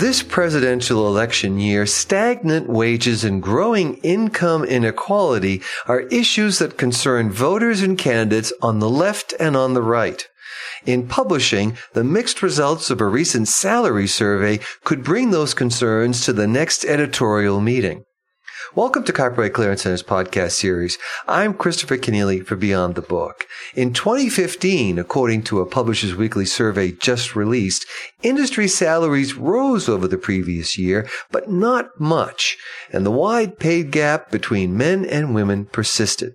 This presidential election year, stagnant wages and growing income inequality are issues that concern voters and candidates on the left and on the right. In publishing, the mixed results of a recent salary survey could bring those concerns to the next editorial meeting. Welcome to Copyright Clearance Center's podcast series. I'm Christopher Kenneally for Beyond the Book. In 2015, according to a Publishers Weekly survey just released, industry salaries rose over the previous year, but not much, and the wide paid gap between men and women persisted.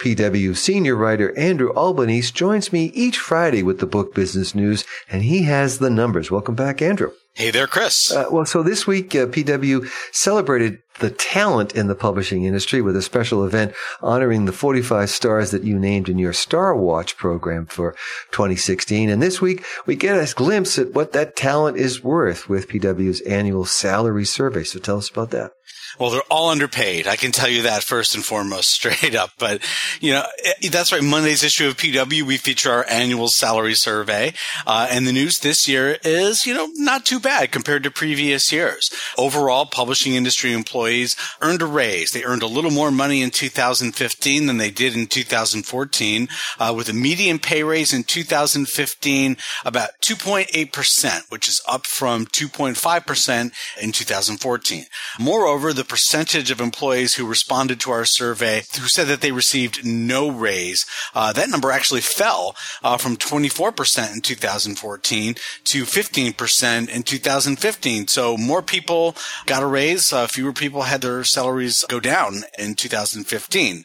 PW senior writer Andrew Albanese joins me each Friday with the book business news, and he has the numbers. Welcome back, Andrew. Hey there, Chris. Uh, well, so this week, uh, PW celebrated the talent in the publishing industry with a special event honoring the 45 stars that you named in your Star Watch program for 2016. And this week, we get a glimpse at what that talent is worth with PW's annual salary survey. So tell us about that. Well, they're all underpaid. I can tell you that first and foremost, straight up. But, you know, eh, that's right. Monday's issue of PW, we feature our annual salary survey. Uh, and the news this year is, you know, not too bad compared to previous years. Overall, publishing industry employees earned a raise. They earned a little more money in 2015 than they did in 2014, uh, with a median pay raise in 2015 about 2.8%, which is up from 2.5% in 2014. Moreover, the percentage of employees who responded to our survey who said that they received no raise, uh, that number actually fell uh, from 24% in 2014 to 15% in 2015. So more people got a raise, uh, fewer people had their salaries go down in 2015.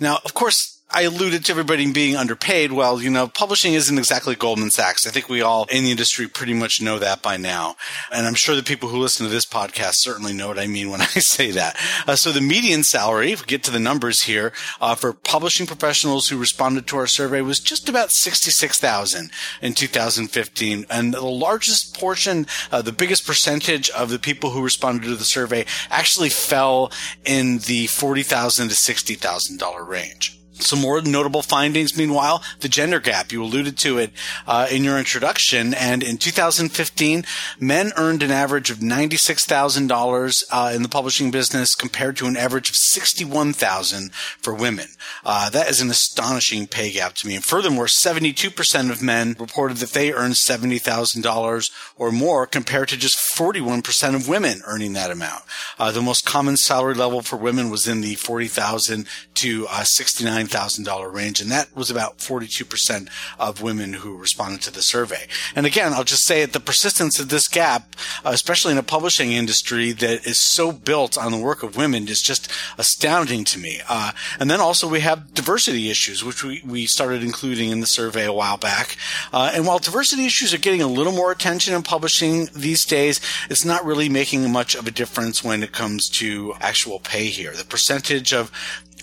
Now, of course, I alluded to everybody being underpaid. Well, you know, publishing isn't exactly Goldman Sachs. I think we all in the industry pretty much know that by now. And I'm sure the people who listen to this podcast certainly know what I mean when I say that. Uh, so the median salary, if we get to the numbers here, uh, for publishing professionals who responded to our survey was just about 66,000 in 2015. And the largest portion, uh, the biggest percentage of the people who responded to the survey actually fell in the 40,000 to $60,000 range. Some more notable findings, meanwhile, the gender gap. You alluded to it uh, in your introduction. And in 2015, men earned an average of $96,000 uh, in the publishing business compared to an average of 61000 for women. Uh, that is an astonishing pay gap to me. And furthermore, 72% of men reported that they earned $70,000 or more compared to just 41% of women earning that amount. Uh, the most common salary level for women was in the 40,000 to uh, 69 $1,000 range. And that was about 42% of women who responded to the survey. And again, I'll just say it, the persistence of this gap, uh, especially in a publishing industry that is so built on the work of women is just astounding to me. Uh, and then also we have diversity issues, which we, we started including in the survey a while back. Uh, and while diversity issues are getting a little more attention in publishing these days, it's not really making much of a difference when it comes to actual pay here. The percentage of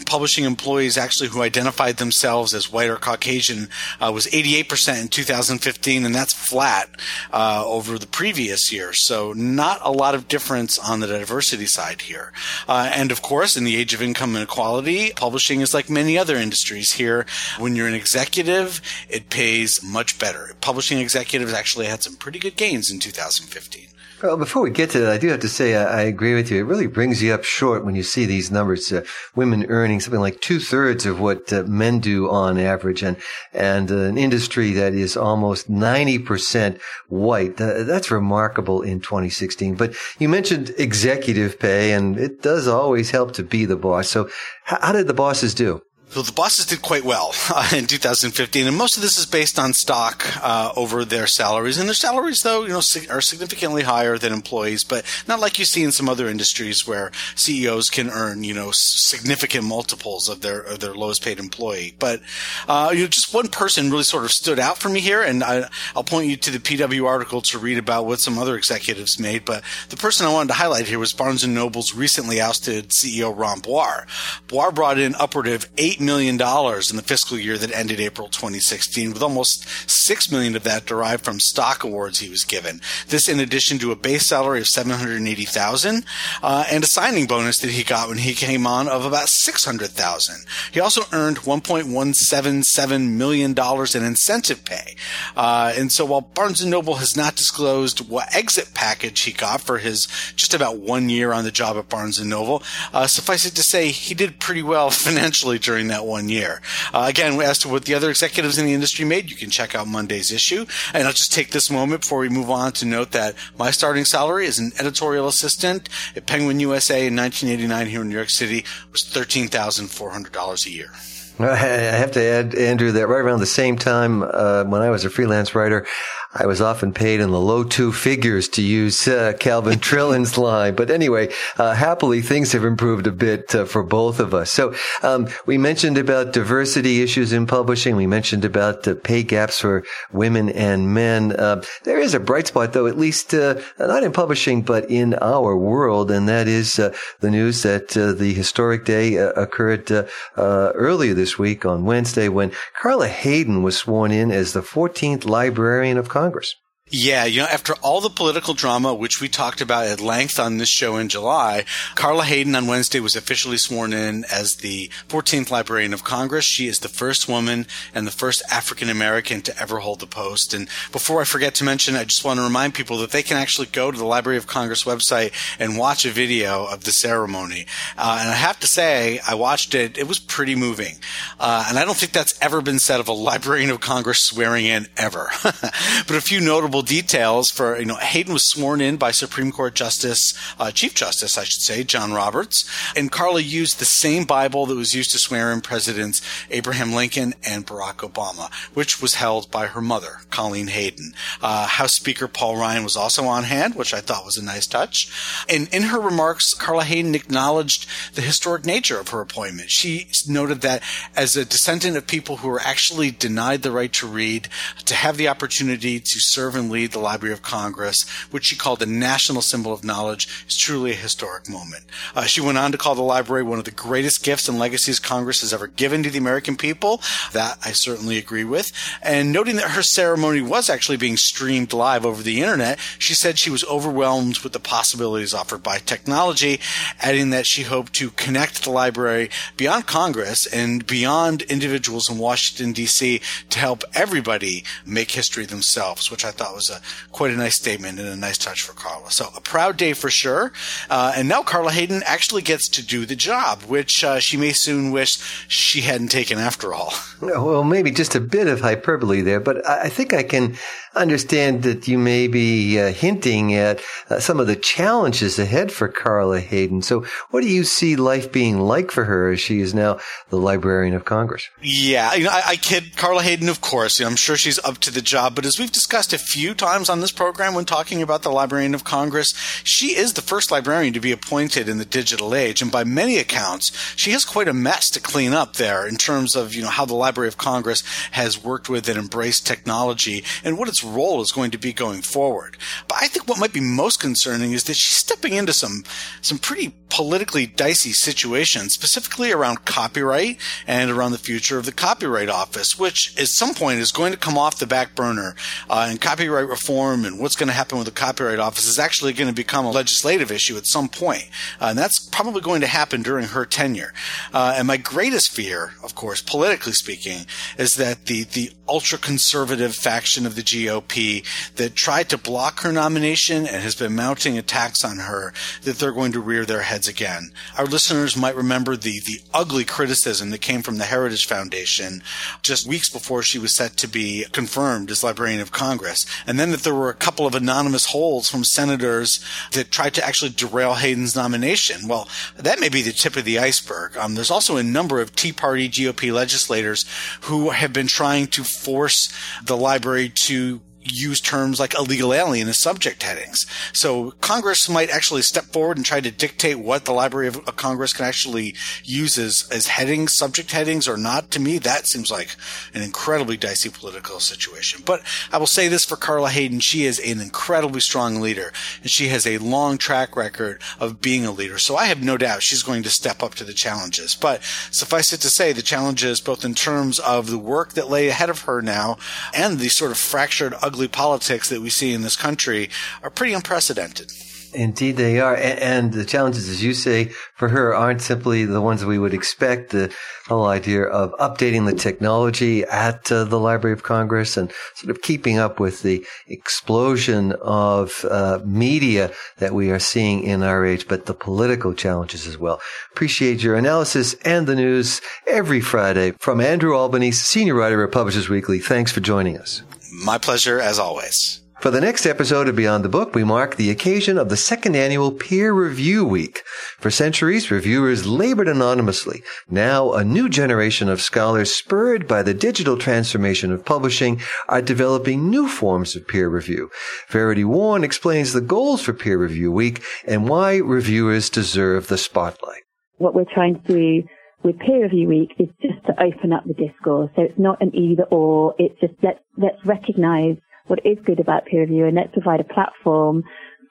publishing employees actually who identified themselves as white or Caucasian uh, was 88% in 2015, and that's flat uh, over the previous year. So not a lot of difference on the diversity side here. Uh, and of course, in the age of income inequality, publishing is like many other industries here. When you're an executive, it pays much better. Publishing executives actually had some pretty good gains in 2015. Well, before we get to that, I do have to say I, I, agree with you. It really brings you up short when you see these numbers. Uh, women earning something like two thirds of what uh, men do on average, and and uh, an industry that is almost ninety percent white. that's remarkable in 2016. But you mentioned executive pay, and it does always help to be the boss. So, how, how did the bosses do? So the bosses did quite well uh, in 2015, and most of this is based on stock uh, over their salaries. And their salaries, though, you know, are significantly higher than employees, but not like you see in some other industries where CEOs can earn, you know, significant multiples of their of their lowest paid employee. But uh, you know, just one person really sort of stood out for me here, and I, will point you to the PW article to read about what some other executives made. But the person I wanted to highlight here was Barnes and Noble's recently ousted CEO Ron Boire. Boire brought in upward of eight $8 million in the fiscal year that ended April 2016, with almost 6 million of that derived from stock awards he was given. This in addition to a base salary of 780,000 uh, and a signing bonus that he got when he came on of about 600,000. He also earned $1.177 million in incentive pay. Uh, and so while Barnes & Noble has not disclosed what exit package he got for his just about one year on the job at Barnes & Noble, uh, suffice it to say he did pretty well financially during that one year. Uh, again, as to what the other executives in the industry made, you can check out Monday's issue. And I'll just take this moment before we move on to note that my starting salary as an editorial assistant at Penguin USA in 1989 here in New York City was $13,400 a year. I have to add, Andrew, that right around the same time uh, when I was a freelance writer, I was often paid in the low two figures to use uh, Calvin Trillin's line. But anyway, uh, happily things have improved a bit uh, for both of us. So um, we mentioned about diversity issues in publishing. We mentioned about the pay gaps for women and men. Uh, there is a bright spot, though, at least uh, not in publishing, but in our world, and that is uh, the news that the historic day occurred earlier this week on Wednesday when Carla Hayden was sworn in as the 14th librarian of. Congress. Yeah, you know, after all the political drama, which we talked about at length on this show in July, Carla Hayden on Wednesday was officially sworn in as the 14th Librarian of Congress. She is the first woman and the first African American to ever hold the post. And before I forget to mention, I just want to remind people that they can actually go to the Library of Congress website and watch a video of the ceremony. Uh, and I have to say, I watched it. It was pretty moving. Uh, and I don't think that's ever been said of a Librarian of Congress swearing in ever. but a few notable details for you know Hayden was sworn in by Supreme Court Justice uh, Chief Justice I should say John Roberts. And Carla used the same Bible that was used to swear in Presidents Abraham Lincoln and Barack Obama which was held by her mother Colleen Hayden. Uh, House Speaker Paul Ryan was also on hand which I thought was a nice touch. And in her remarks Carla Hayden acknowledged the historic nature of her appointment. She noted that as a descendant of people who were actually denied the right to read to have the opportunity to serve lead the Library of Congress, which she called the national symbol of knowledge, is truly a historic moment. Uh, she went on to call the library one of the greatest gifts and legacies Congress has ever given to the American people. That I certainly agree with. And noting that her ceremony was actually being streamed live over the internet, she said she was overwhelmed with the possibilities offered by technology, adding that she hoped to connect the library beyond Congress and beyond individuals in Washington, D.C. to help everybody make history themselves, which I thought was a quite a nice statement and a nice touch for Carla. So a proud day for sure. Uh, and now Carla Hayden actually gets to do the job, which uh, she may soon wish she hadn't taken after all. Well, maybe just a bit of hyperbole there, but I think I can understand that you may be uh, hinting at uh, some of the challenges ahead for Carla Hayden. So, what do you see life being like for her as she is now the Librarian of Congress? Yeah, you know, I, I kid Carla Hayden, of course. You know, I'm sure she's up to the job. But as we've discussed a few times on this program when talking about the Librarian of Congress, she is the first librarian to be appointed in the digital age, and by many accounts, she has quite a mess to clean up there in terms of you know how the Library of Congress has worked with and embraced technology and what its role is going to be going forward. But I think what might be most concerning is that she's stepping into some some pretty politically dicey situation, specifically around copyright and around the future of the Copyright Office, which at some point is going to come off the back burner. Uh, and copyright reform and what's going to happen with the Copyright Office is actually going to become a legislative issue at some point. Uh, and that's probably going to happen during her tenure. Uh, and my greatest fear, of course, politically speaking, is that the, the ultra conservative faction of the GOP that tried to block her nomination and has been mounting attacks on her, that they're going to rear their heads heads again. Our listeners might remember the, the ugly criticism that came from the Heritage Foundation just weeks before she was set to be confirmed as Librarian of Congress. And then that there were a couple of anonymous holds from senators that tried to actually derail Hayden's nomination. Well, that may be the tip of the iceberg. Um, there's also a number of Tea Party GOP legislators who have been trying to force the library to use terms like illegal alien as subject headings. So Congress might actually step forward and try to dictate what the Library of Congress can actually use as, as headings, subject headings or not. To me, that seems like an incredibly dicey political situation. But I will say this for Carla Hayden. She is an incredibly strong leader and she has a long track record of being a leader. So I have no doubt she's going to step up to the challenges. But suffice it to say, the challenges both in terms of the work that lay ahead of her now and the sort of fractured, ugly politics that we see in this country are pretty unprecedented. Indeed, they are. And the challenges, as you say, for her aren't simply the ones we would expect. The whole idea of updating the technology at uh, the Library of Congress and sort of keeping up with the explosion of uh, media that we are seeing in our age, but the political challenges as well. Appreciate your analysis and the news every Friday from Andrew Albanese, senior writer at Publishers Weekly. Thanks for joining us. My pleasure, as always. For the next episode of Beyond the Book, we mark the occasion of the second annual Peer Review Week. For centuries, reviewers labored anonymously. Now, a new generation of scholars spurred by the digital transformation of publishing are developing new forms of peer review. Verity Warne explains the goals for Peer Review Week and why reviewers deserve the spotlight. What we're trying to do with Peer Review Week is just to open up the discourse. So it's not an either or. It's just let's, let's recognize what is good about peer review and let's provide a platform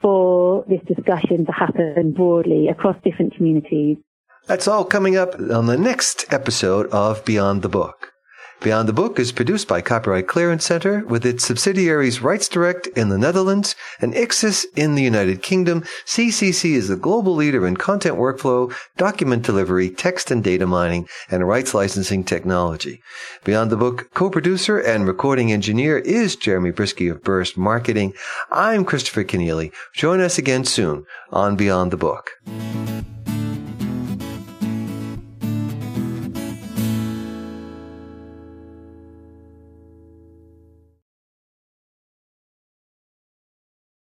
for this discussion to happen broadly across different communities. That's all coming up on the next episode of Beyond the Book. Beyond the Book is produced by Copyright Clearance Center with its subsidiaries RightsDirect in the Netherlands and Ixxus in the United Kingdom. CCC is the global leader in content workflow, document delivery, text and data mining, and rights licensing technology. Beyond the Book co-producer and recording engineer is Jeremy Brieske of Burst Marketing. I'm Christopher Kenneally. Join us again soon on Beyond the Book.